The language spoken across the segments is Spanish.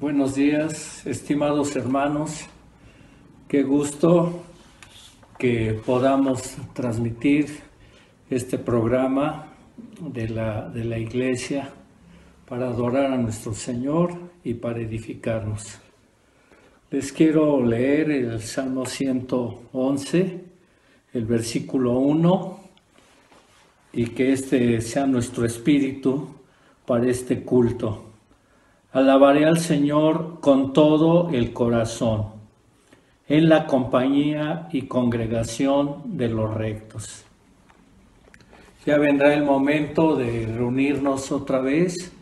Buenos días, estimados hermanos. Qué gusto que podamos transmitir este programa de la, de la iglesia para adorar a nuestro Señor y para edificarnos. Les quiero leer el Salmo 111, el versículo 1, y que este sea nuestro espíritu para este culto. Alabaré al Señor con todo el corazón, en la compañía y congregación de los rectos. Ya vendrá el momento de reunirnos otra vez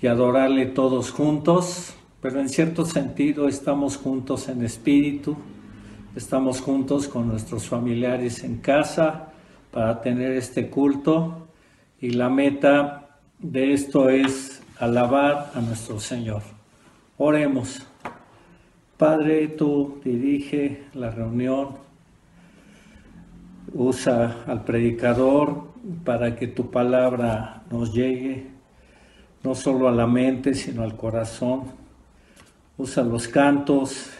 y adorarle todos juntos, pero en cierto sentido estamos juntos en espíritu, estamos juntos con nuestros familiares en casa para tener este culto y la meta de esto es alabar a nuestro Señor. Oremos. Padre, tú dirige la reunión, usa al predicador para que tu palabra nos llegue, no solo a la mente, sino al corazón. Usa los cantos,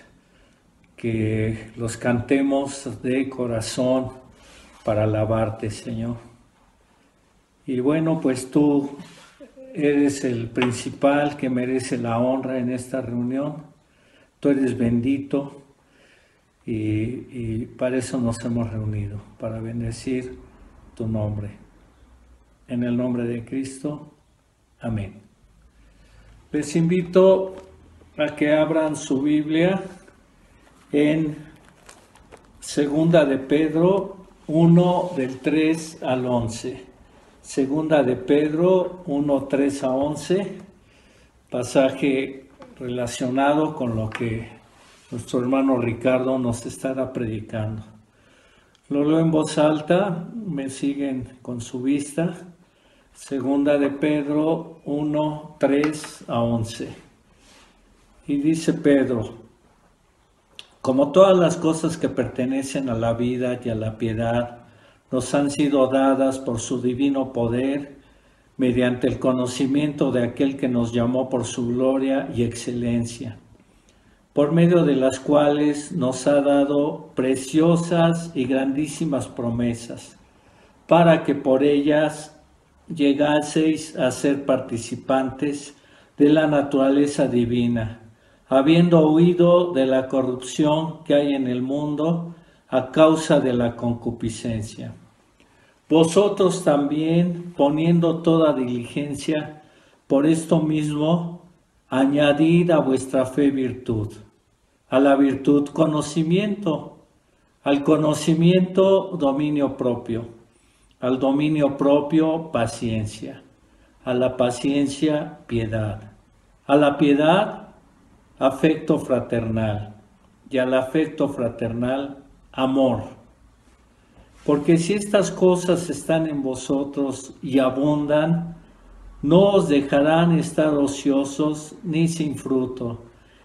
que los cantemos de corazón para alabarte, Señor. Y bueno, pues tú eres el principal que merece la honra en esta reunión. Tú eres bendito y, para eso nos hemos reunido, para bendecir tu nombre. En el nombre de Cristo, amén. Les invito a que abran su Biblia en Segunda de Pedro 1 del 3 al 11. Segunda de Pedro 1, 3 a 11, pasaje relacionado con lo que nuestro hermano Ricardo nos estará predicando. Lo leo en voz alta, me siguen con su vista. Segunda de Pedro 1, 3 a 11. Y dice Pedro, como todas las cosas que pertenecen a la vida y a la piedad, nos han sido dadas por su divino poder mediante el conocimiento de aquel que nos llamó por su gloria y excelencia, por medio de las cuales nos ha dado preciosas y grandísimas promesas, para que por ellas llegaseis a ser participantes de la naturaleza divina, habiendo huido de la corrupción que hay en el mundo, a causa de la concupiscencia. Vosotros también, poniendo toda diligencia, por esto mismo, añadid a vuestra fe virtud, a la virtud conocimiento, al conocimiento dominio propio, al dominio propio paciencia, a la paciencia piedad, a la piedad afecto fraternal y al afecto fraternal amor. Porque si estas cosas están en vosotros y abundan, no os dejarán estar ociosos ni sin fruto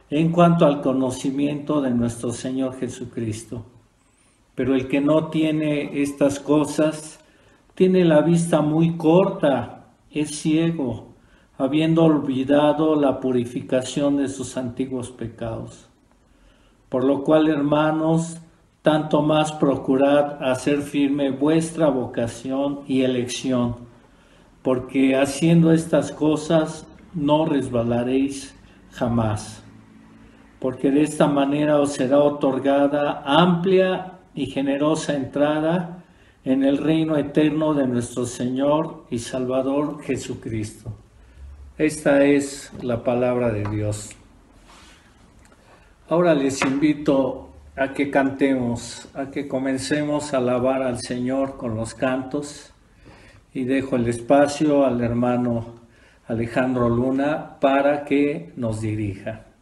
en cuanto al conocimiento de nuestro Señor Jesucristo. Pero el que no tiene estas cosas, tiene la vista muy corta, es ciego, habiendo olvidado la purificación de sus antiguos pecados. Por lo cual, hermanos, tanto más procurad hacer firme vuestra vocación y elección, porque haciendo estas cosas no resbalaréis jamás, porque de esta manera os será otorgada amplia y generosa entrada en el reino eterno de nuestro Señor y Salvador Jesucristo. Esta es la palabra de Dios. Ahora les invito a que cantemos, a que comencemos a alabar al Señor con los cantos y dejo el espacio al hermano Alejandro Luna para que nos dirija.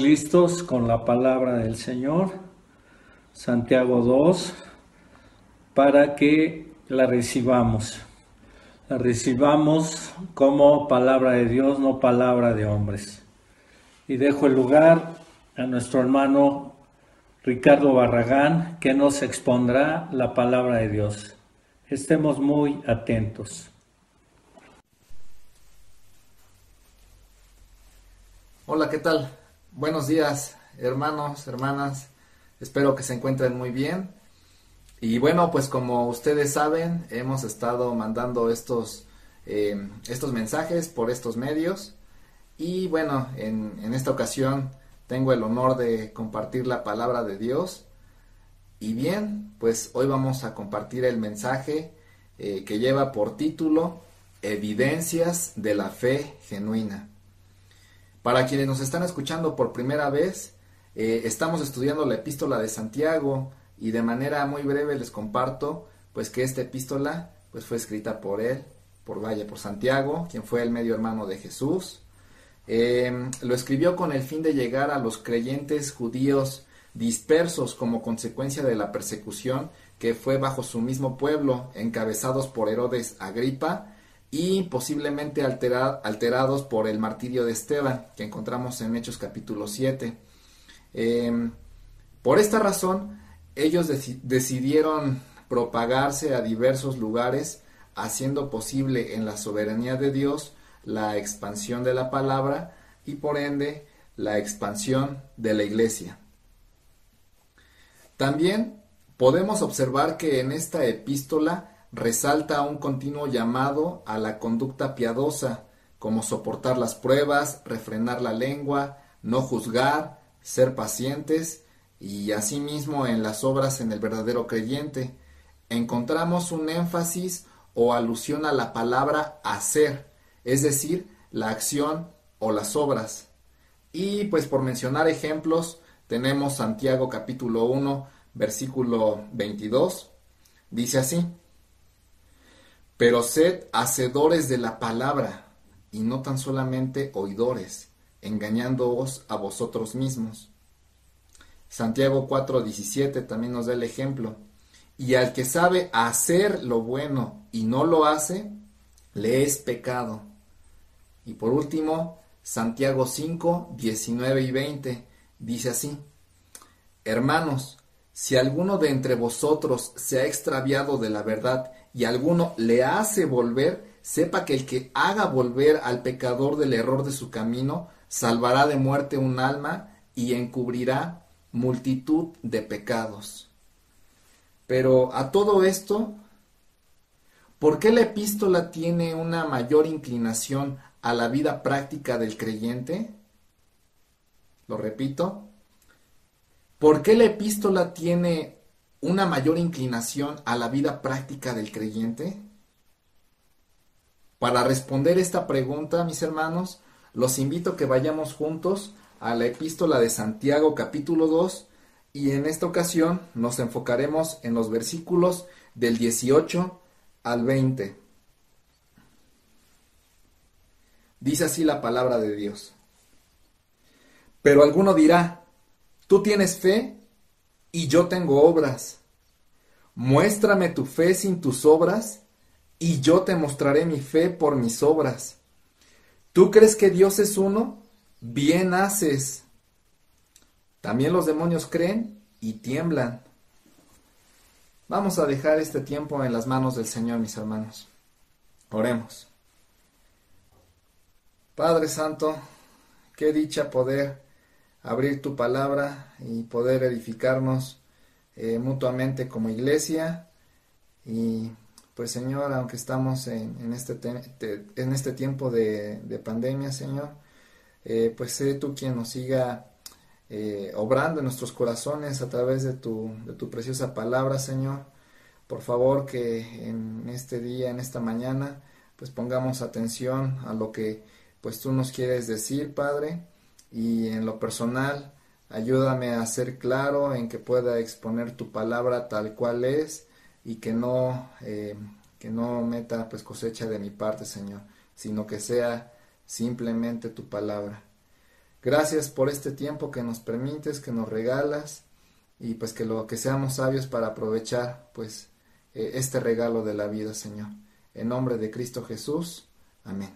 Listos con la palabra del Señor, Santiago 2, para que la recibamos. La recibamos como palabra de Dios, no palabra de hombres. Y dejo el lugar a nuestro hermano Ricardo Barragán, que nos expondrá la palabra de Dios. Estemos muy atentos. Hola, ¿qué tal? Buenos días, hermanos, hermanas. Espero que se encuentren muy bien. Y bueno, pues como ustedes saben, hemos estado mandando estos, eh, estos mensajes por estos medios. Y bueno, en, esta ocasión tengo el honor de compartir la palabra de Dios. Y bien, pues hoy vamos a compartir el mensaje eh, que lleva por título Evidencias de la fe genuina. Para quienes nos están escuchando por primera vez, eh, estamos estudiando la epístola de Santiago y de manera muy breve les comparto pues que esta epístola pues fue escrita por él, por vaya, por Santiago, quien fue el medio hermano de Jesús. Eh, lo escribió con el fin de llegar a los creyentes judíos dispersos como consecuencia de la persecución que fue bajo su mismo pueblo, encabezados por Herodes Agripa y posiblemente alterados por el martirio de Esteban, que encontramos en Hechos capítulo 7. Em, por esta razón, ellos decidieron propagarse a diversos lugares, haciendo posible en la soberanía de Dios la expansión de la palabra y por ende la expansión de la iglesia. También podemos observar que en esta epístola resalta un continuo llamado a la conducta piadosa, como soportar las pruebas, refrenar la lengua, no juzgar, ser pacientes y asimismo en las obras en el verdadero creyente. Encontramos un énfasis o alusión a la palabra hacer, es decir, la acción o las obras. Y pues por mencionar ejemplos, tenemos Santiago capítulo 1, versículo 22. Dice así, pero sed hacedores de la palabra y no tan solamente oidores, engañándoos a vosotros mismos. Santiago 4:17 también nos da el ejemplo. Y al que sabe hacer lo bueno y no lo hace, le es pecado. Y por último, Santiago 5, 19 y 20 dice así, Hermanos, si alguno de entre vosotros se ha extraviado de la verdad y alguno le hace volver, sepa que el que haga volver al pecador del error de su camino, salvará de muerte un alma y encubrirá multitud de pecados. Pero a todo esto, ¿por qué la epístola tiene una mayor inclinación a la vida práctica del creyente? Lo repito. ¿Por qué la epístola tiene una mayor inclinación a la vida práctica del creyente? Para responder esta pregunta, mis hermanos, los invito a que vayamos juntos a la epístola de Santiago capítulo 2 y en esta ocasión nos enfocaremos en los versículos del 18 al 20. Dice así la palabra de Dios. Pero alguno dirá, tú tienes fe y yo tengo obras. Muéstrame tu fe sin tus obras y yo te mostraré mi fe por mis obras. ¿Tú crees que Dios es uno? Bien haces. También los demonios creen y tiemblan. Vamos a dejar este tiempo en las manos del Señor, mis hermanos. Oremos. Padre Santo, qué dicha poder abrir tu palabra y poder edificarnos eh, mutuamente como iglesia. Y pues Señor, aunque estamos en, este, en este tiempo de, pandemia, Señor, eh, pues sé tú quien nos siga eh, obrando en nuestros corazones a través de tu, de tu preciosa palabra, Señor. Por favor, que en este día, en esta mañana, pues pongamos atención a lo que pues tú nos quieres decir, Padre, y en lo personal, ayúdame a ser claro en que pueda exponer tu palabra tal cual es y que no, eh, que no meta pues cosecha de mi parte, Señor, sino que sea simplemente tu palabra. Gracias por este tiempo que nos permites, que nos regalas y pues que lo que seamos sabios para aprovechar pues eh, este regalo de la vida, Señor. En nombre de Cristo Jesús. Amén.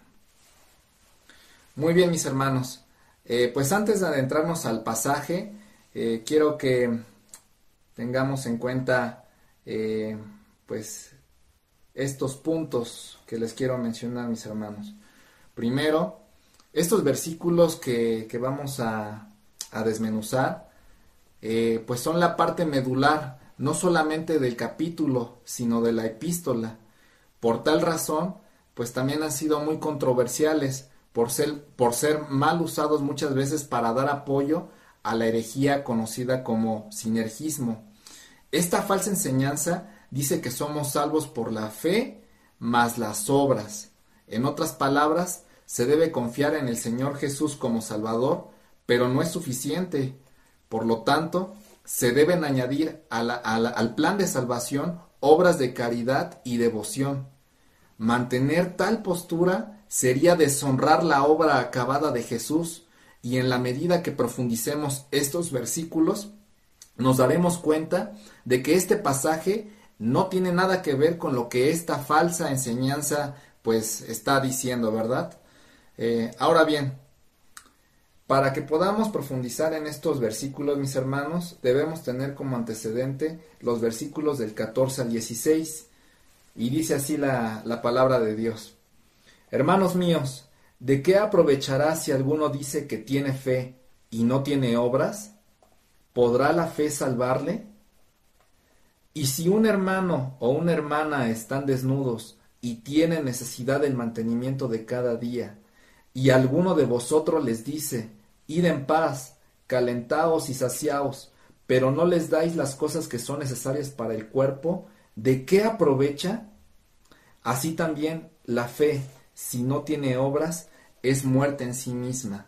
Muy bien, mis hermanos. Eh, pues antes de adentrarnos al pasaje, eh, quiero que tengamos en cuenta eh, pues estos puntos que les quiero mencionar, mis hermanos. Primero, estos versículos que, vamos a, a desmenuzar, pues son la parte medular, no solamente del capítulo, sino de la epístola. Por tal razón, pues también han sido muy controversiales por ser, mal usados muchas veces para dar apoyo a la herejía conocida como sinergismo. Esta falsa enseñanza dice que somos salvos por la fe más las obras. En otras palabras, se debe confiar en el Señor Jesús como Salvador, pero no es suficiente. Por lo tanto, se deben añadir al plan de salvación obras de caridad y devoción. Mantener tal postura sería deshonrar la obra acabada de Jesús, y en la medida que profundicemos estos versículos, nos daremos cuenta de que este pasaje no tiene nada que ver con lo que esta falsa enseñanza pues está diciendo, ¿verdad? Eh, ahora bien, para que podamos profundizar en estos versículos, mis hermanos, debemos tener como antecedente los versículos del 14 al 16. Y dice así la, la palabra de Dios. Hermanos míos, ¿de qué aprovechará si alguno dice que tiene fe y no tiene obras? ¿Podrá la fe salvarle? Y si un hermano o una hermana están desnudos y tienen necesidad del mantenimiento de cada día, y alguno de vosotros les dice, id en paz, calentaos y saciaos, pero no les dais las cosas que son necesarias para el cuerpo, ¿de qué aprovecha? Así también la fe, si no tiene obras, es muerte en sí misma.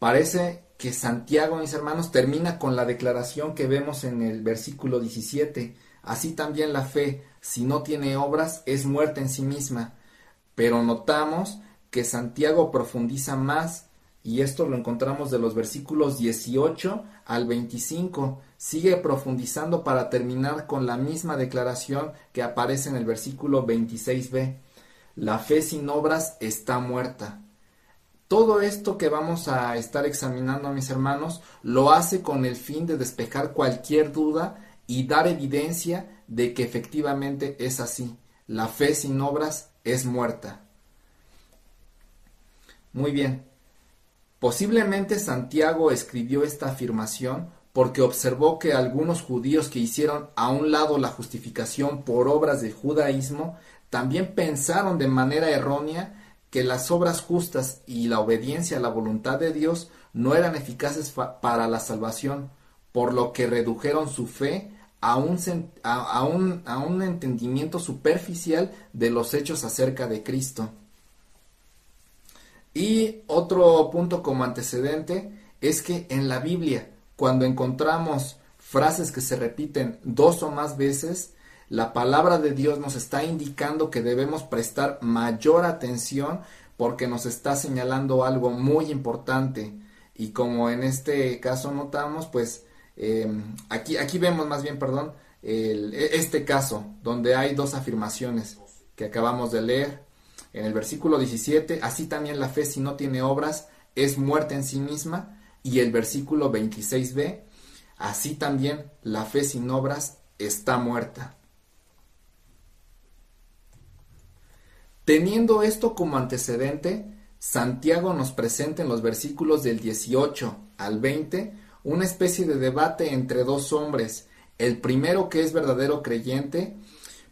Parece que Santiago, mis hermanos, termina con la declaración que vemos en el versículo 17. Así también la fe, si no tiene obras, es muerte en sí misma. Pero notamos que Santiago profundiza más y esto lo encontramos de los versículos 18 al 25. Sigue profundizando para terminar con la misma declaración que aparece en el versículo 26b. La fe sin obras está muerta. Todo esto que vamos a estar examinando, mis hermanos, lo hace con el fin de despejar cualquier duda y dar evidencia de que efectivamente es así. La fe sin obras es muerta. Muy bien. Posiblemente Santiago escribió esta afirmación porque observó que algunos judíos que hicieron a un lado la justificación por obras del judaísmo también pensaron de manera errónea que las obras justas y la obediencia a la voluntad de Dios no eran eficaces para la salvación, por lo que redujeron su fe a un, a, un, a un entendimiento superficial de los hechos acerca de Cristo. Y otro punto como antecedente es que en la Biblia, cuando encontramos frases que se repiten dos o más veces, la palabra de Dios nos está indicando que debemos prestar mayor atención porque nos está señalando algo muy importante. Y como en este caso notamos, pues em, aquí, aquí vemos más bien, perdón, e, este caso, donde hay dos afirmaciones que acabamos de leer. En el versículo 17, así también la fe si no tiene obras es muerte en sí misma. Y el versículo 26b, así también la fe sin obras está muerta. Teniendo esto como antecedente, Santiago nos presenta en los versículos del 18 al 20 una especie de debate entre dos hombres. El primero que es verdadero creyente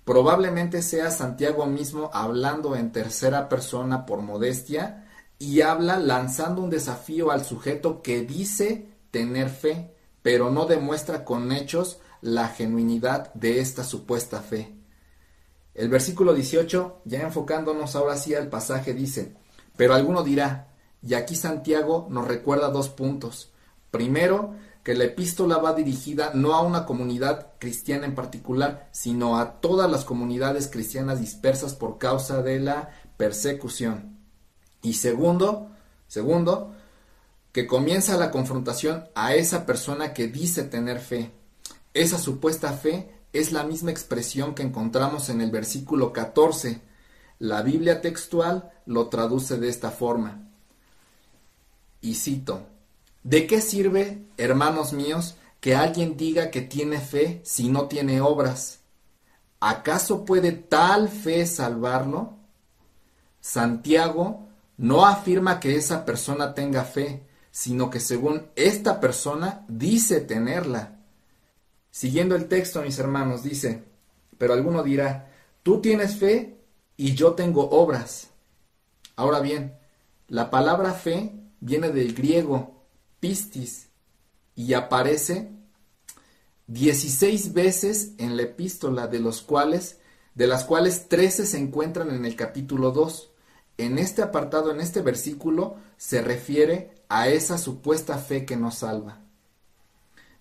Probablemente sea Santiago mismo hablando en tercera persona por modestia y habla lanzando un desafío al sujeto que dice tener fe, pero no demuestra con hechos la genuinidad de esta supuesta fe. El versículo 18, ya enfocándonos ahora sí al pasaje, dice, pero alguno dirá, y aquí Santiago nos recuerda dos puntos. Primero, que la epístola va dirigida no a una comunidad cristiana en particular, sino a todas las comunidades cristianas dispersas por causa de la persecución. Y segundo, segundo, que comienza la confrontación a esa persona que dice tener fe. Esa supuesta fe es la misma expresión que encontramos en el versículo 14. La Biblia textual lo traduce de esta forma. Y cito, ¿De qué sirve, hermanos míos, que alguien diga que tiene fe si no tiene obras? ¿Acaso puede tal fe salvarlo? Santiago no afirma que esa persona tenga fe, sino que según esta persona dice tenerla. Siguiendo el texto, mis hermanos, dice, pero alguno dirá, tú tienes fe y yo tengo obras. Ahora bien, la palabra fe viene del griego pistis y aparece 16 veces en la epístola, de los cuales de las cuales 13 se encuentran en el capítulo 2. En este apartado, en este versículo, se refiere a esa supuesta fe que nos salva.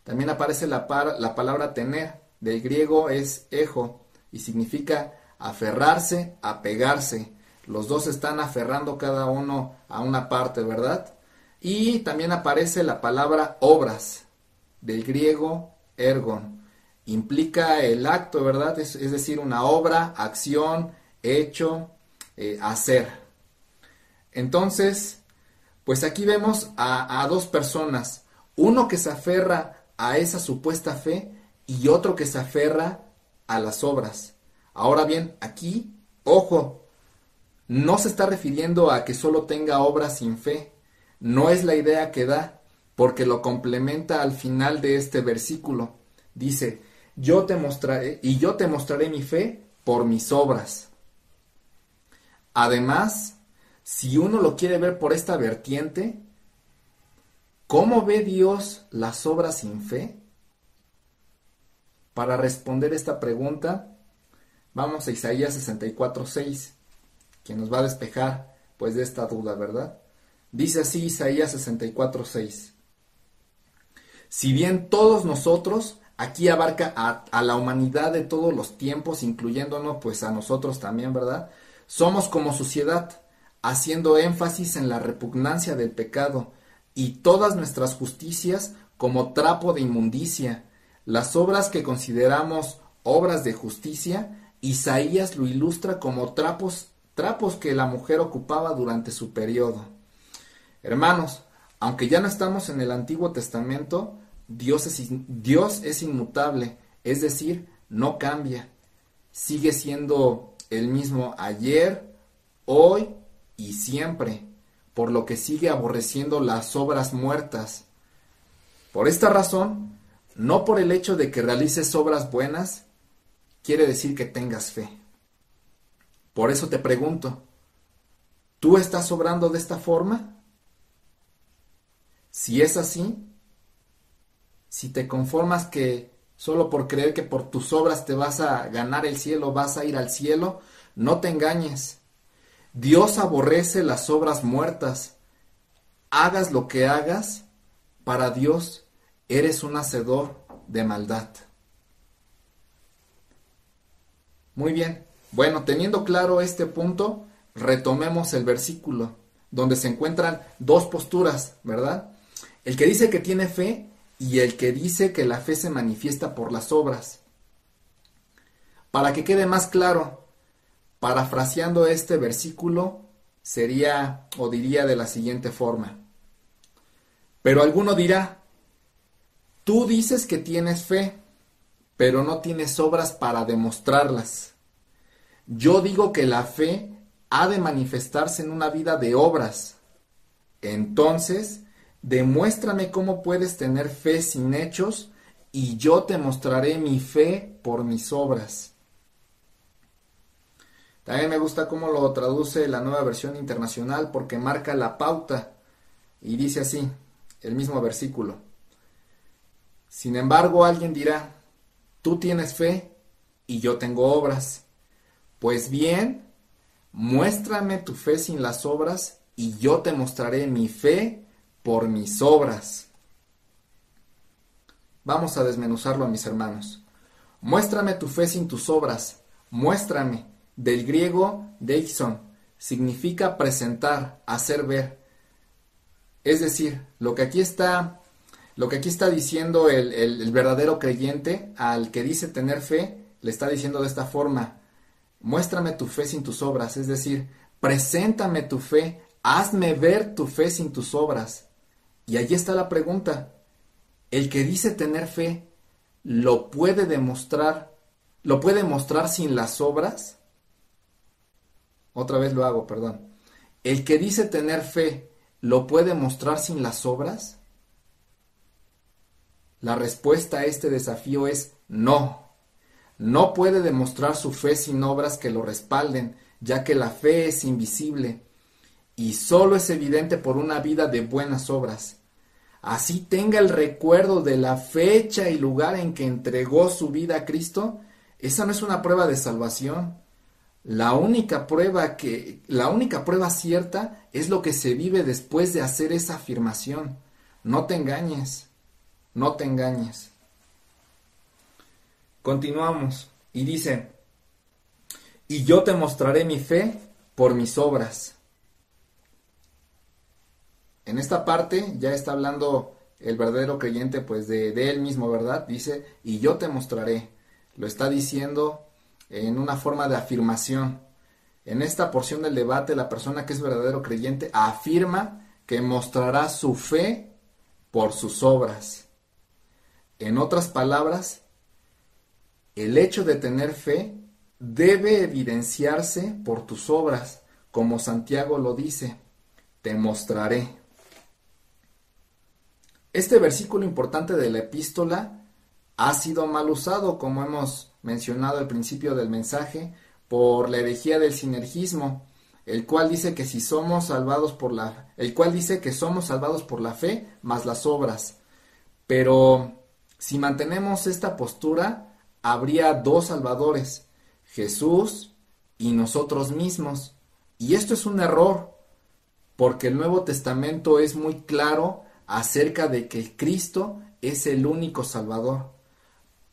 También aparece la, la palabra tener, del griego es ejo, y significa aferrarse, apegarse. Los dos están aferrando cada uno a una parte, ¿verdad? Y también aparece la palabra obras, del griego ergon. Implica el acto, ¿verdad? Es, decir, una obra, acción, hecho, eh, hacer. Entonces, pues aquí vemos a, a dos personas. Uno que se aferra a esa supuesta fe y otro que se aferra a las obras. Ahora bien, aquí, ojo, no se está refiriendo a que solo tenga obras sin fe. No es la idea que da, porque lo complementa al final de este versículo. Dice, yo te mostraré y yo te mostraré mi fe por mis obras. Además, si uno lo quiere ver por esta vertiente, ¿cómo ve Dios las obras sin fe? Para responder esta pregunta, vamos a Isaías 64:6, que nos va a despejar pues de esta duda, ¿verdad? Dice así Isaías 64:6. Si bien todos nosotros, aquí abarca a, a, la humanidad de todos los tiempos, incluyéndonos pues a nosotros también, ¿verdad? Somos como sociedad, haciendo énfasis en la repugnancia del pecado y todas nuestras justicias como trapo de inmundicia las obras que consideramos obras de justicia, Isaías lo ilustra como trapos, trapos que la mujer ocupaba durante su periodo. Hermanos, aunque ya no estamos en el Antiguo Testamento, Dios es, Dios es inmutable, es decir, no cambia. Sigue siendo el mismo ayer, hoy y siempre, por lo que sigue aborreciendo las obras muertas. Por esta razón, no por el hecho de que realices obras buenas, quiere decir que tengas fe. Por eso te pregunto, ¿tú estás obrando de esta forma? Si es así, si te conformas que solo por creer que por tus obras te vas a ganar el cielo, vas a ir al cielo, no te engañes. Dios aborrece las obras muertas. Hagas lo que hagas, para Dios eres un hacedor de maldad. Muy bien, bueno, teniendo claro este punto, retomemos el versículo, donde se encuentran dos posturas, ¿verdad? El que dice que tiene fe y el que dice que la fe se manifiesta por las obras. Para que quede más claro, parafraseando este versículo, sería o diría de la siguiente forma. Pero alguno dirá, Tú dices que tienes fe, pero no tienes obras para demostrarlas. Yo digo que la fe ha de manifestarse en una vida de obras. Entonces, demuéstrame cómo puedes tener fe sin hechos y yo te mostraré mi fe por mis obras. También me gusta cómo lo traduce la nueva versión internacional porque marca la pauta y dice así, el mismo versículo. Sin embargo, alguien dirá, tú tienes fe y yo tengo obras. Pues bien, muéstrame tu fe sin las obras y yo te mostraré mi fe por mis obras. Vamos a desmenuzarlo, mis hermanos. Muéstrame tu fe sin tus obras. Muéstrame. Del griego deixon significa presentar, hacer ver. Es decir, lo que aquí está lo que aquí está diciendo el, verdadero creyente al que dice tener fe, le está diciendo de esta forma, muéstrame tu fe sin tus obras, es decir, preséntame tu fe, hazme ver tu fe sin tus obras. Y allí está la pregunta, el que dice tener fe, ¿lo puede demostrar? ¿Lo puede mostrar sin las obras? Otra vez lo hago, perdón. El que dice tener fe, ¿lo puede mostrar sin las obras? La respuesta a este desafío es no. No puede demostrar su fe sin obras que lo respalden, ya que la fe es invisible y solo es evidente por una vida de buenas obras. así tenga el recuerdo de la fecha y lugar en que entregó su vida a Cristo, esa no es una prueba de salvación. La única prueba que la única prueba cierta es lo que se vive después de hacer esa afirmación. No te engañes. No te engañes. Continuamos y dice, "Y yo te mostraré mi fe por mis obras." En esta parte ya está hablando el verdadero creyente pues de, de él mismo, ¿verdad? Dice, "Y yo te mostraré." Lo está diciendo en una forma de afirmación. En esta porción del debate, la persona que es verdadero creyente afirma que mostrará su fe por sus obras. En otras palabras, el hecho de tener fe debe evidenciarse por tus obras, como Santiago lo dice, te mostraré. Este versículo importante de la epístola ha sido mal usado, como hemos mencionado al principio del mensaje, por la herejía del sinergismo, el cual dice que si somos salvados por la el cual dice que somos salvados por la fe más las obras. Pero si mantenemos esta postura, habría dos salvadores, Jesús y nosotros mismos. Y esto es un error, porque el Nuevo Testamento es muy claro acerca de que Cristo es el único salvador.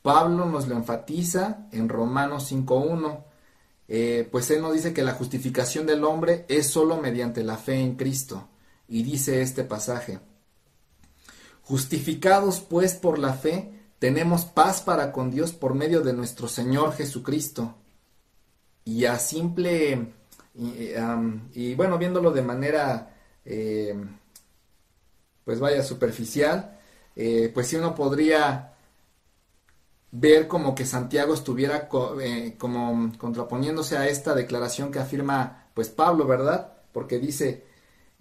Pablo nos lo enfatiza en Romanos 5.1, eh, pues él nos dice que la justificación del hombre es sólo mediante la fe en Cristo. Y dice este pasaje, justificados pues por la fe, tenemos paz para con Dios por medio de nuestro Señor Jesucristo. Y a simple, y, bueno, viéndolo de manera, eh, pues vaya, superficial, eh, pues si uno podría ver como que Santiago estuviera eh, como contraponiéndose a esta declaración que afirma pues Pablo, ¿verdad? Porque dice,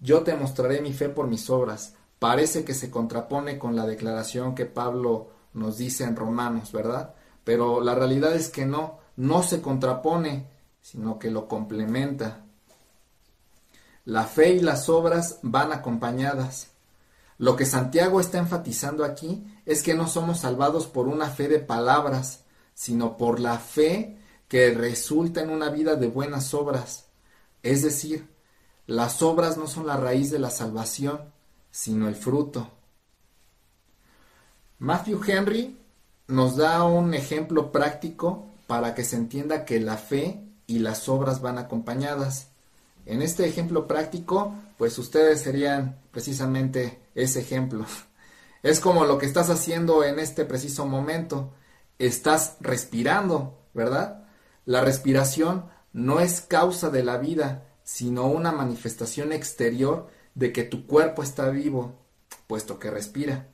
yo te mostraré mi fe por mis obras. Parece que se contrapone con la declaración que Pablo nos dice en Romanos, ¿verdad? Pero la realidad es que no, no se contrapone, sino que lo complementa. La fe y las obras van acompañadas. Lo que Santiago está enfatizando aquí es que no somos salvados por una fe de palabras, sino por la fe que resulta en una vida de buenas obras. Es decir, las obras no son la raíz de la salvación, sino el fruto. Matthew Henry nos da un ejemplo práctico para que se entienda que la fe y las obras van acompañadas. En este ejemplo práctico, pues ustedes serían precisamente ese ejemplo. Es como lo que estás haciendo en este preciso momento. Estás respirando, ¿verdad? La respiración no es causa de la vida, sino una manifestación exterior de que tu cuerpo está vivo, puesto que respira.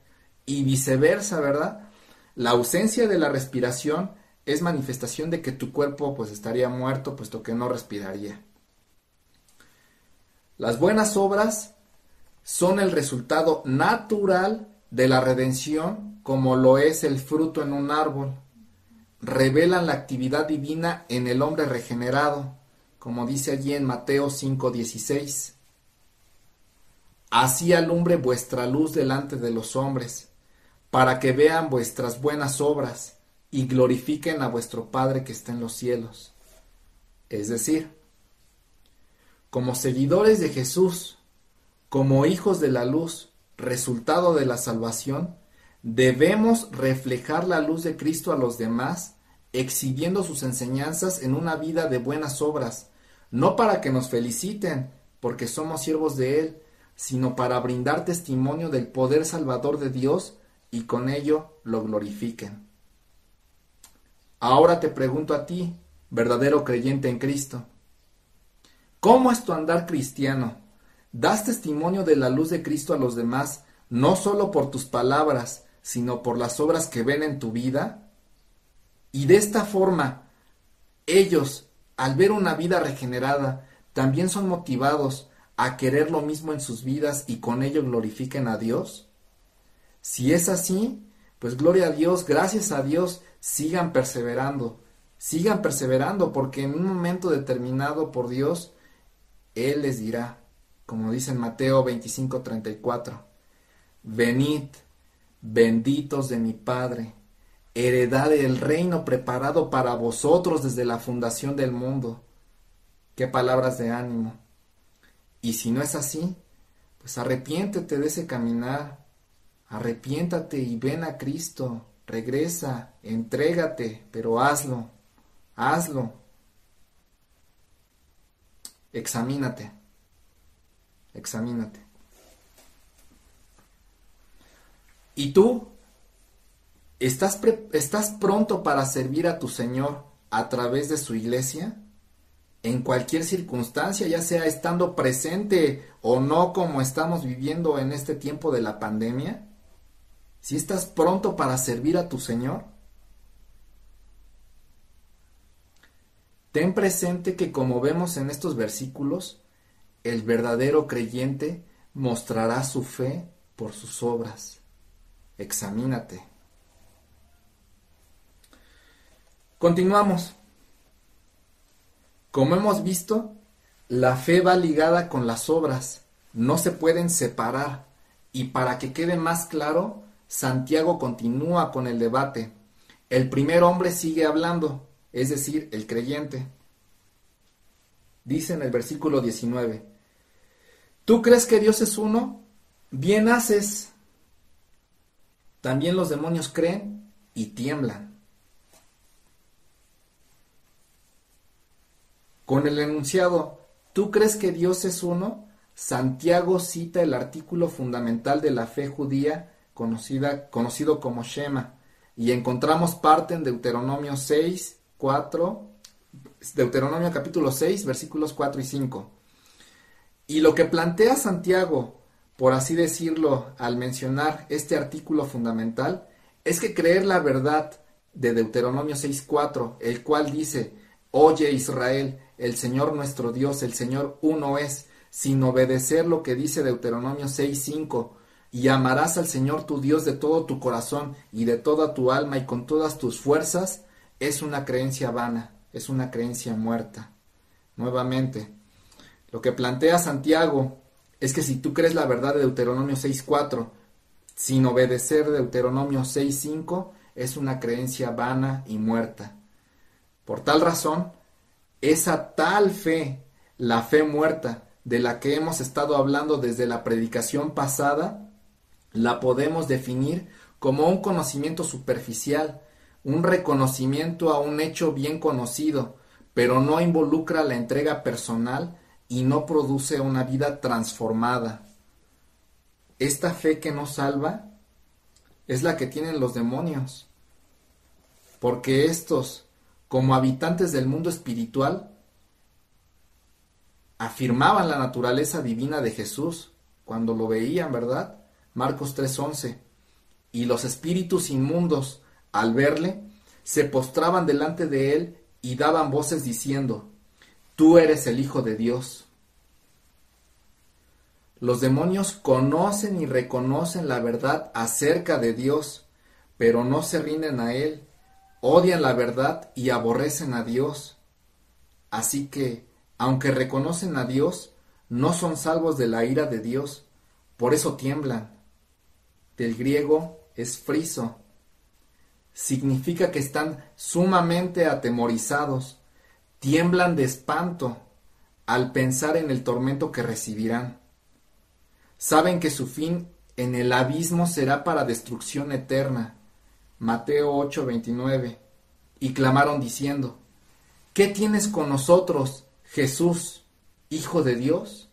Y viceversa, ¿verdad? La ausencia de la respiración es manifestación de que tu cuerpo pues estaría muerto, puesto que no respiraría. Las buenas obras son el resultado natural de la redención como lo es el fruto en un árbol. Revelan la actividad divina en el hombre regenerado, como dice allí en Mateo 5:16. Así alumbre vuestra luz delante de los hombres, para que vean vuestras buenas obras y glorifiquen a vuestro Padre que está en los cielos. Es decir, como seguidores de Jesús, como hijos de la luz, resultado de la salvación, debemos reflejar la luz de Cristo a los demás, exhibiendo sus enseñanzas en una vida de buenas obras, no para que nos feliciten, porque somos siervos de Él, sino para brindar testimonio del poder salvador de Dios y con ello lo glorifiquen. Ahora te pregunto a ti, verdadero creyente en Cristo, ¿Cómo es tu andar cristiano? ¿Das testimonio de la luz de Cristo a los demás, no solo por tus palabras, sino por las obras que ven en tu vida? Y de esta forma, ellos, al ver una vida regenerada, también son motivados a querer lo mismo en sus vidas y con ello glorifiquen a Dios? Si es así, pues gloria a Dios, gracias a Dios, sigan perseverando, sigan perseverando, porque en un momento determinado por Dios, él les dirá, como dice en Mateo 25:34, venid, benditos de mi Padre, heredad del reino preparado para vosotros desde la fundación del mundo. Qué palabras de ánimo. Y si no es así, pues arrepiéntete de ese caminar, arrepiéntate y ven a Cristo, regresa, entrégate, pero hazlo, hazlo. Examínate, examínate. ¿Y tú? ¿Estás, ¿Estás pronto para servir a tu Señor a través de su iglesia? En cualquier circunstancia, ya sea estando presente o no como estamos viviendo en este tiempo de la pandemia. Si estás pronto para servir a tu Señor. Ten presente que como vemos en estos versículos, el verdadero creyente mostrará su fe por sus obras. Examínate. Continuamos. Como hemos visto, la fe va ligada con las obras, no se pueden separar. Y para que quede más claro, Santiago continúa con el debate. El primer hombre sigue hablando, es decir, el creyente. Dice en el versículo 19, ¿tú crees que Dios es uno? Bien haces. También los demonios creen y tiemblan. Con el enunciado, ¿tú crees que Dios es uno? Santiago cita el artículo fundamental de la fe judía conocida, conocido como Shema, y encontramos parte en Deuteronomio 6, 4, Deuteronomio capítulo 6, versículos 4 y 5. Y lo que plantea Santiago, por así decirlo, al mencionar este artículo fundamental, es que creer la verdad de Deuteronomio 6, 4, el cual dice, Oye Israel, el Señor nuestro Dios, el Señor uno es, sin obedecer lo que dice Deuteronomio 6:5, y amarás al Señor tu Dios de todo tu corazón y de toda tu alma y con todas tus fuerzas, es una creencia vana, es una creencia muerta. Nuevamente, lo que plantea Santiago es que si tú crees la verdad de Deuteronomio 6:4, sin obedecer Deuteronomio 6:5, es una creencia vana y muerta. Por tal razón, esa tal fe, la fe muerta, de la que hemos estado hablando desde la predicación pasada, la podemos definir como un conocimiento superficial, un reconocimiento a un hecho bien conocido, pero no involucra la entrega personal y no produce una vida transformada. Esta fe que nos salva es la que tienen los demonios, porque estos como habitantes del mundo espiritual, afirmaban la naturaleza divina de Jesús cuando lo veían, ¿verdad? Marcos 3:11. Y los espíritus inmundos, al verle, se postraban delante de él y daban voces diciendo, Tú eres el Hijo de Dios. Los demonios conocen y reconocen la verdad acerca de Dios, pero no se rinden a Él odian la verdad y aborrecen a Dios. Así que, aunque reconocen a Dios, no son salvos de la ira de Dios, por eso tiemblan. Del griego es friso. Significa que están sumamente atemorizados, tiemblan de espanto al pensar en el tormento que recibirán. Saben que su fin en el abismo será para destrucción eterna Mateo 8:29, y clamaron diciendo, ¿qué tienes con nosotros, Jesús, Hijo de Dios?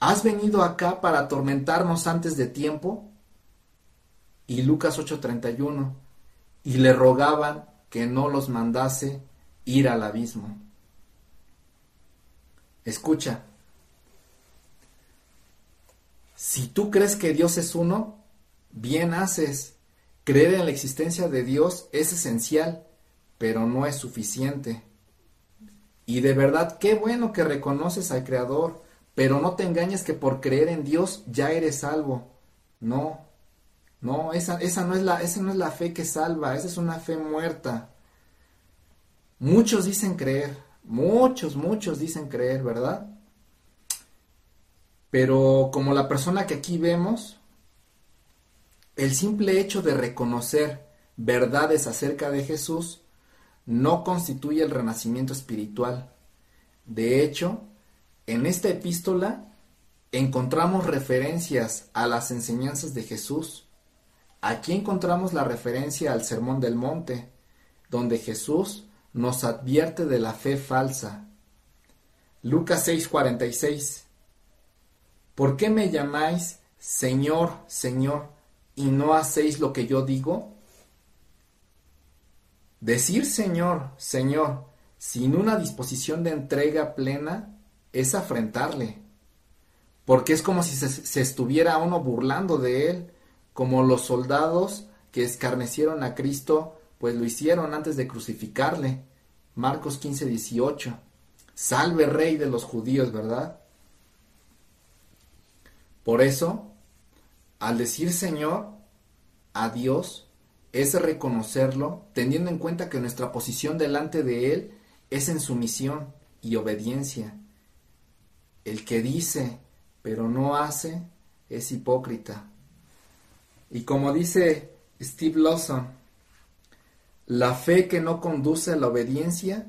¿Has venido acá para atormentarnos antes de tiempo? Y Lucas 8:31, y le rogaban que no los mandase ir al abismo. Escucha, si tú crees que Dios es uno, bien haces Creer en la existencia de Dios es esencial, pero no es suficiente. Y de verdad, qué bueno que reconoces al Creador, pero no te engañes que por creer en Dios ya eres salvo. No, no, esa, esa, no es la, esa no es la fe que salva, esa es una fe muerta. Muchos dicen creer, muchos, muchos dicen creer, ¿verdad? Pero como la persona que aquí vemos, el simple hecho de reconocer verdades acerca de Jesús no constituye el renacimiento espiritual. De hecho, en esta epístola encontramos referencias a las enseñanzas de Jesús. Aquí encontramos la referencia al Sermón del Monte, donde Jesús nos advierte de la fe falsa. Lucas 6:46 ¿Por qué me llamáis Señor, Señor, y no hacéis lo que yo digo? Decir Señor, Señor, sin una disposición de entrega plena, es afrentarle, porque es como si se, estuviera uno burlando de él, como los soldados que escarnecieron a Cristo, pues lo hicieron antes de crucificarle. Marcos 15, 18. Salve rey de los judíos, ¿verdad? Por eso, al decir Señor a Dios, es reconocerlo, teniendo en cuenta que nuestra posición delante de Él es en sumisión y obediencia. El que dice, pero no hace, es hipócrita. Y como dice Steve Lawson, la fe que no conduce a la obediencia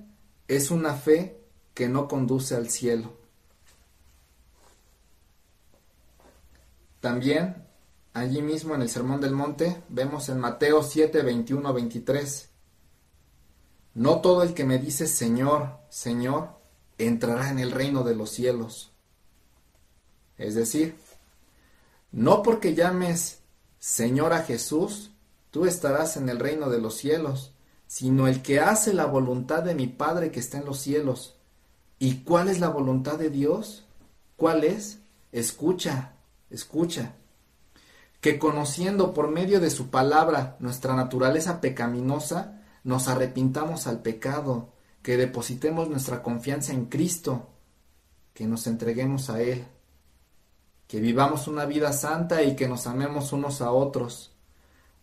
es una fe que no conduce al cielo. También, allí mismo en el Sermón del Monte, vemos en Mateo 7, 21, 23. No todo el que me dice Señor, Señor, entrará en el reino de los cielos. Es decir, no porque llames Señor a Jesús, tú estarás en el reino de los cielos, sino el que hace la voluntad de mi Padre que está en los cielos. ¿Y cuál es la voluntad de Dios? ¿Cuál es? Escucha, escucha, que conociendo por medio de su palabra nuestra naturaleza pecaminosa, nos arrepintamos al pecado, que depositemos nuestra confianza en Cristo, que nos entreguemos a Él, que vivamos una vida santa y que nos amemos unos a otros.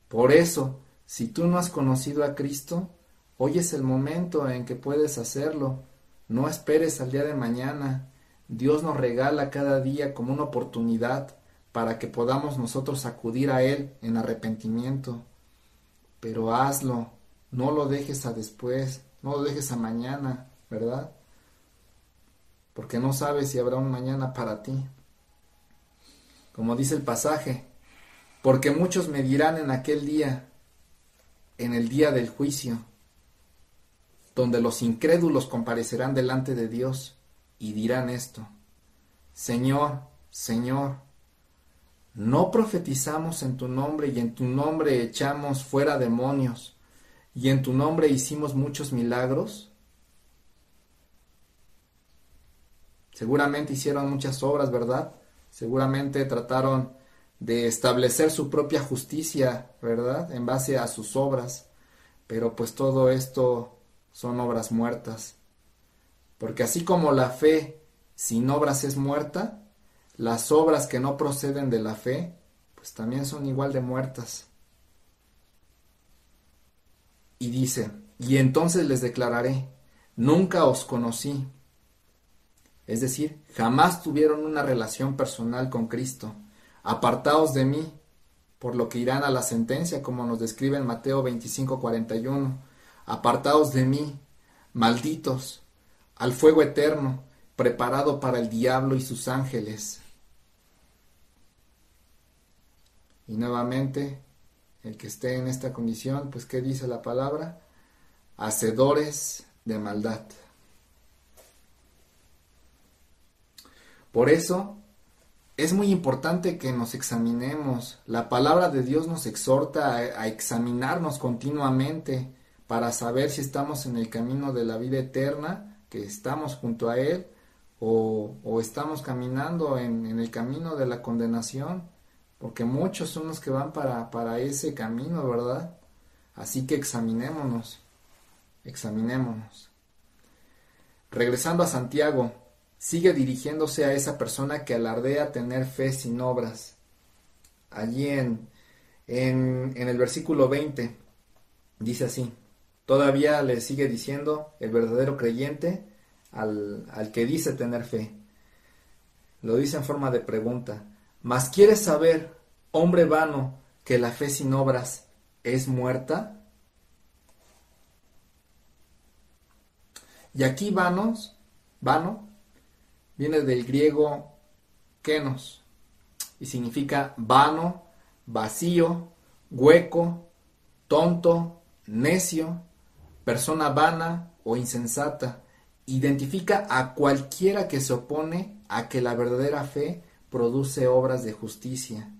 Por eso, si tú no has conocido a Cristo, hoy es el momento en que puedes hacerlo. No esperes al día de mañana. Dios nos regala cada día como una oportunidad para que podamos nosotros acudir a Él en arrepentimiento. Pero hazlo, no lo dejes a después, no lo dejes a mañana, ¿verdad? Porque no sabes si habrá un mañana para ti. Como dice el pasaje, porque muchos me dirán en aquel día, en el día del juicio, donde los incrédulos comparecerán delante de Dios y dirán esto, Señor, Señor, ¿no profetizamos en tu nombre y en tu nombre echamos fuera demonios y en tu nombre hicimos muchos milagros? Seguramente hicieron muchas obras, ¿verdad? Seguramente trataron de establecer su propia justicia, ¿verdad? En base a sus obras. Pero pues todo esto son obras muertas. Porque así como la fe sin obras es muerta, las obras que no proceden de la fe, pues también son igual de muertas. Y dice, y entonces les declararé, nunca os conocí. Es decir, jamás tuvieron una relación personal con Cristo. Apartaos de mí, por lo que irán a la sentencia, como nos describe en Mateo 25, 41. Apartaos de mí, malditos, al fuego eterno, preparado para el diablo y sus ángeles. Y nuevamente, el que esté en esta condición, pues ¿qué dice la palabra? Hacedores de maldad. Por eso es muy importante que nos examinemos. La palabra de Dios nos exhorta a, examinarnos continuamente para saber si estamos en el camino de la vida eterna, que estamos junto a Él, o, estamos caminando en, el camino de la condenación, porque muchos son los que van para, para ese camino, ¿verdad? Así que examinémonos, examinémonos. Regresando a Santiago, sigue dirigiéndose a esa persona que alardea tener fe sin obras. Allí en, en, el versículo 20 dice así, todavía le sigue diciendo el verdadero creyente al, al que dice tener fe. Lo dice en forma de pregunta, mas quieres saber, hombre vano, que la fe sin obras es muerta? Y aquí vanos, vano, viene del griego kenos y significa vano, vacío, hueco, tonto, necio, persona vana o insensata. Identifica a cualquiera que se opone a que la verdadera fe produce obras de justicia.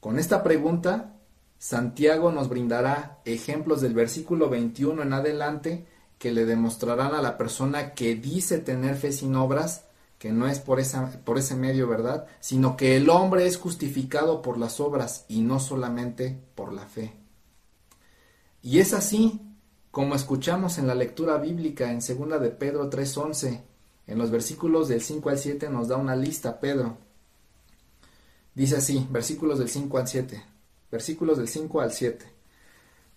Con esta pregunta, Santiago nos brindará ejemplos del versículo 21 en adelante que le demostrarán a la persona que dice tener fe sin obras que no es por, esa, por ese medio, ¿verdad? Sino que el hombre es justificado por las obras y no solamente por la fe. Y es así como escuchamos en la lectura bíblica en 2 de Pedro 3:11, en los versículos del 5 al 7 nos da una lista Pedro. Dice así, versículos del 5 al 7, versículos del 5 al 7.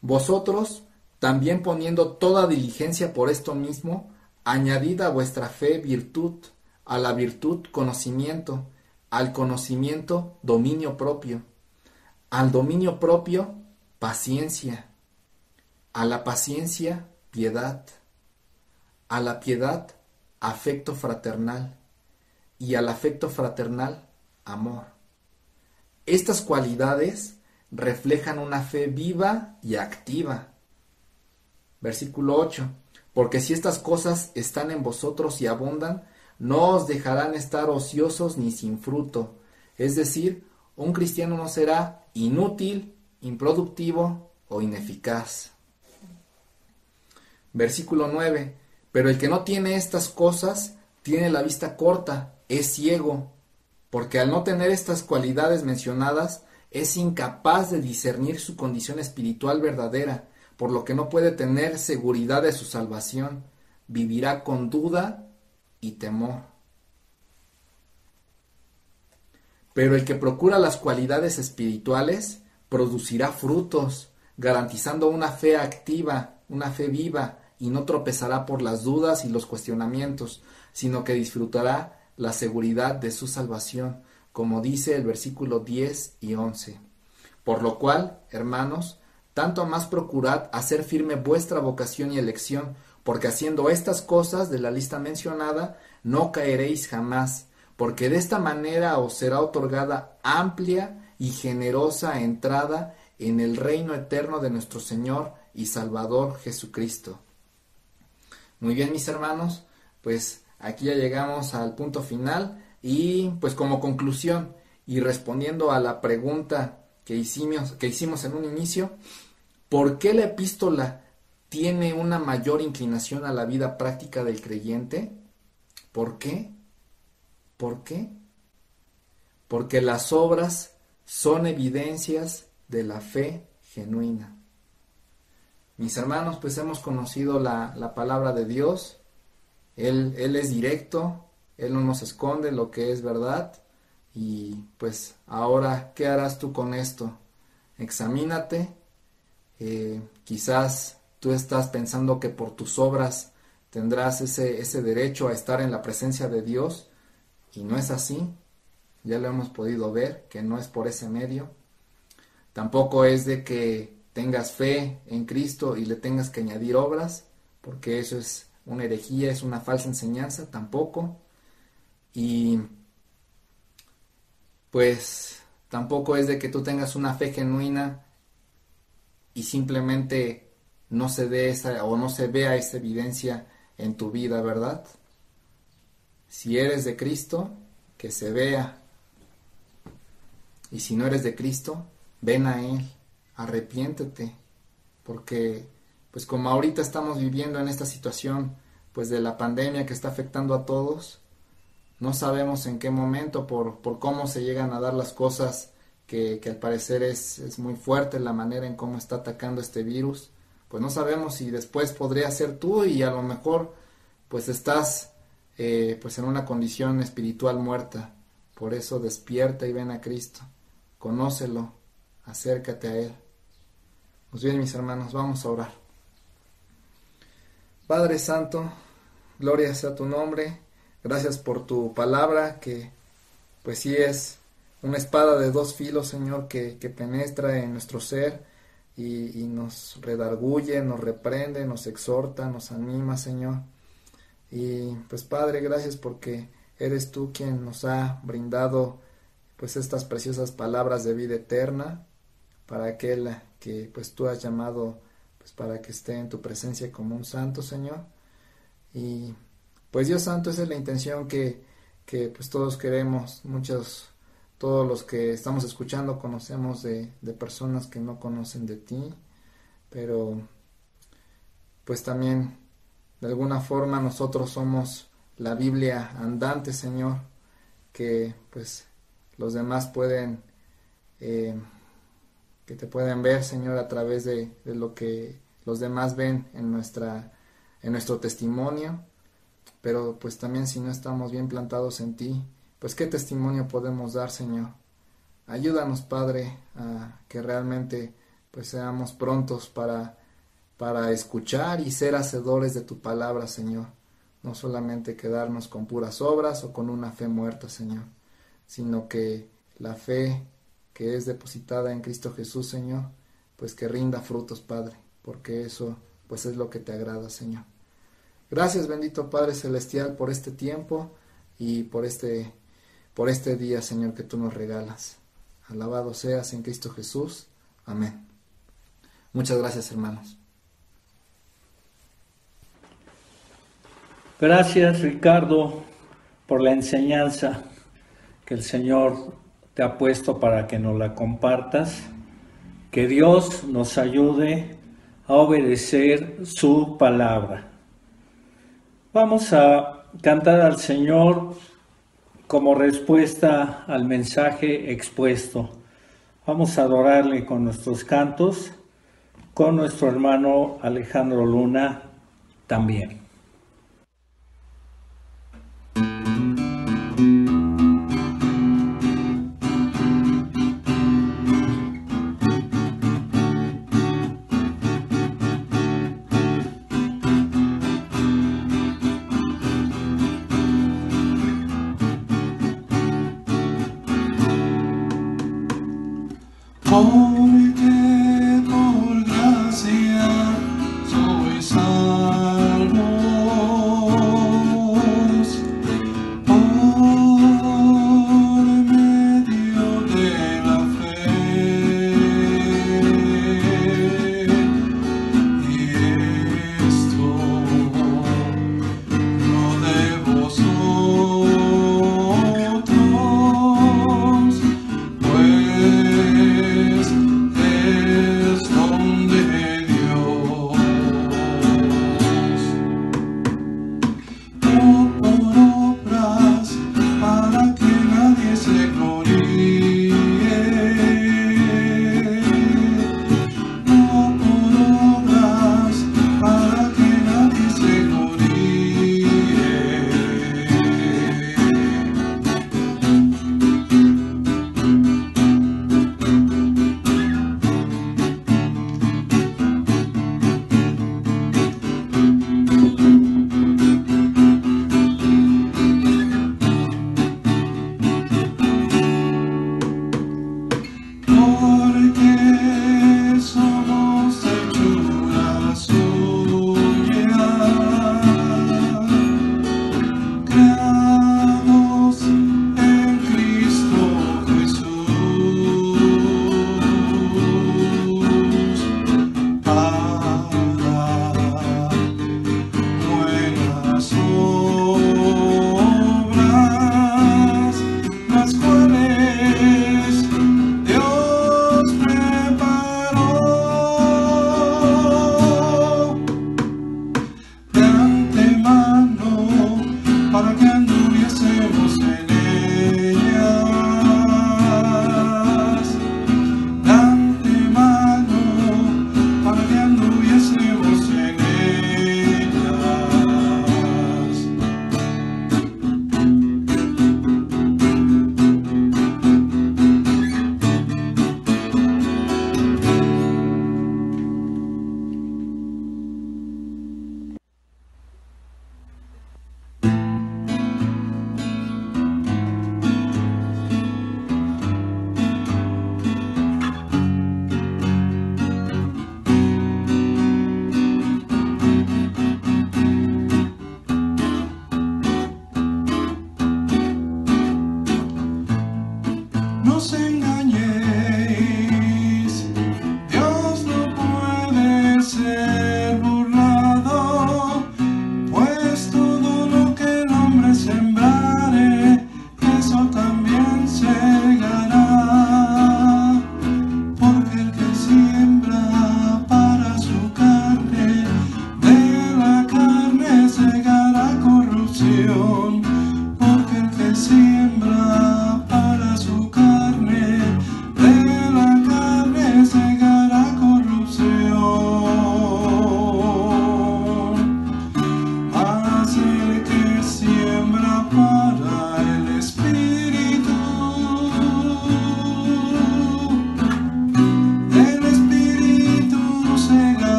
Vosotros, también poniendo toda diligencia por esto mismo, añadid a vuestra fe virtud, a la virtud conocimiento, al conocimiento dominio propio, al dominio propio paciencia, a la paciencia piedad, a la piedad afecto fraternal y al afecto fraternal amor. Estas cualidades reflejan una fe viva y activa. Versículo 8. Porque si estas cosas están en vosotros y abundan, no os dejarán estar ociosos ni sin fruto. Es decir, un cristiano no será inútil, improductivo o ineficaz. Versículo 9. Pero el que no tiene estas cosas tiene la vista corta, es ciego, porque al no tener estas cualidades mencionadas, es incapaz de discernir su condición espiritual verdadera, por lo que no puede tener seguridad de su salvación, vivirá con duda y temor. Pero el que procura las cualidades espirituales producirá frutos, garantizando una fe activa, una fe viva, y no tropezará por las dudas y los cuestionamientos, sino que disfrutará la seguridad de su salvación, como dice el versículo 10 y 11. Por lo cual, hermanos, tanto más procurad hacer firme vuestra vocación y elección, porque haciendo estas cosas de la lista mencionada, no caeréis jamás, porque de esta manera os será otorgada amplia y generosa entrada en el reino eterno de nuestro Señor y Salvador Jesucristo. Muy bien, mis hermanos, pues aquí ya llegamos al punto final y pues como conclusión y respondiendo a la pregunta que hicimos, que hicimos en un inicio, ¿por qué la epístola tiene una mayor inclinación a la vida práctica del creyente. ¿Por qué? ¿Por qué? Porque las obras son evidencias de la fe genuina. Mis hermanos, pues hemos conocido la, palabra de Dios. Él, él es directo, Él no nos esconde lo que es verdad. Y pues ahora, ¿qué harás tú con esto? Examínate. Eh, quizás tú estás pensando que por tus obras tendrás ese, ese derecho a estar en la presencia de Dios y no es así. Ya lo hemos podido ver, que no es por ese medio. Tampoco es de que tengas fe en Cristo y le tengas que añadir obras, porque eso es una herejía, es una falsa enseñanza, tampoco. Y pues tampoco es de que tú tengas una fe genuina y simplemente no se dé esa o no se vea esa evidencia en tu vida, ¿verdad? Si eres de Cristo, que se vea. Y si no eres de Cristo, ven a Él, arrepiéntete, porque pues como ahorita estamos viviendo en esta situación pues de la pandemia que está afectando a todos, no sabemos en qué momento, por, por cómo se llegan a dar las cosas, que, al parecer es, es muy fuerte la manera en cómo está atacando este virus pues no sabemos si después podría ser tú y a lo mejor pues estás eh, pues en una condición espiritual muerta. Por eso despierta y ven a Cristo. Conócelo, acércate a Él. Pues bien, mis hermanos, vamos a orar. Padre Santo, gloria sea tu nombre. Gracias por tu palabra que pues sí es una espada de dos filos, Señor, que, penetra en nuestro ser y, y, nos redarguye, nos reprende, nos exhorta, nos anima, Señor. Y pues Padre, gracias porque eres tú quien nos ha brindado pues estas preciosas palabras de vida eterna para aquel que pues tú has llamado pues para que esté en tu presencia como un santo, Señor. Y pues Dios Santo, esa es la intención que, que pues todos queremos, muchos, todos los que estamos escuchando conocemos de, personas que no conocen de ti, pero pues también de alguna forma nosotros somos la Biblia andante, Señor, que pues los demás pueden, eh, que te pueden ver, Señor, a través de, de, lo que los demás ven en, nuestra, en nuestro testimonio. Pero pues también si no estamos bien plantados en ti, pues qué testimonio podemos dar, Señor. Ayúdanos, Padre, a que realmente pues seamos prontos para para escuchar y ser hacedores de tu palabra, Señor. No solamente quedarnos con puras obras o con una fe muerta, Señor, sino que la fe que es depositada en Cristo Jesús, Señor, pues que rinda frutos, Padre, porque eso pues es lo que te agrada, Señor. Gracias, bendito Padre Celestial, por este tiempo y por este, por este día, Señor, que tú nos regalas. Alabado seas en Cristo Jesús. Amén. Muchas gracias, hermanos. Gracias, Ricardo, por la enseñanza que el Señor te ha puesto para que nos la compartas. Que Dios nos ayude a obedecer su palabra. Vamos a cantar al Señor como respuesta al mensaje expuesto. Vamos a adorarle con nuestros cantos, con nuestro hermano Alejandro Luna también.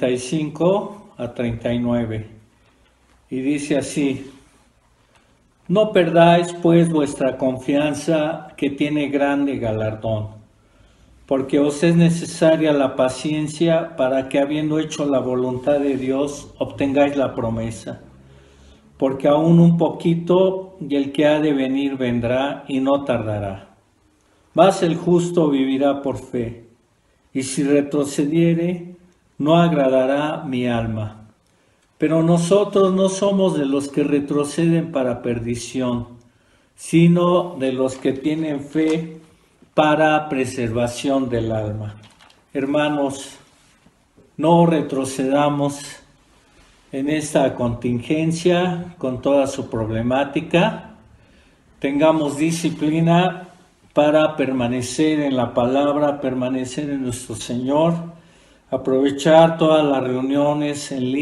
35 a 39. Y dice así, no perdáis pues vuestra confianza que tiene grande galardón porque os es necesaria la paciencia para que habiendo hecho la voluntad de Dios obtengáis la promesa. Porque aún un poquito y el que ha de venir vendrá y no tardará. Mas el justo vivirá por fe, y si retrocediere, no agradará mi alma. Pero nosotros no somos de los que retroceden para perdición, sino de los que tienen fe para preservación del alma. Hermanos, no retrocedamos en esta contingencia con toda su problemática. Tengamos disciplina para permanecer en la palabra, permanecer en nuestro Señor, aprovechar todas las reuniones en línea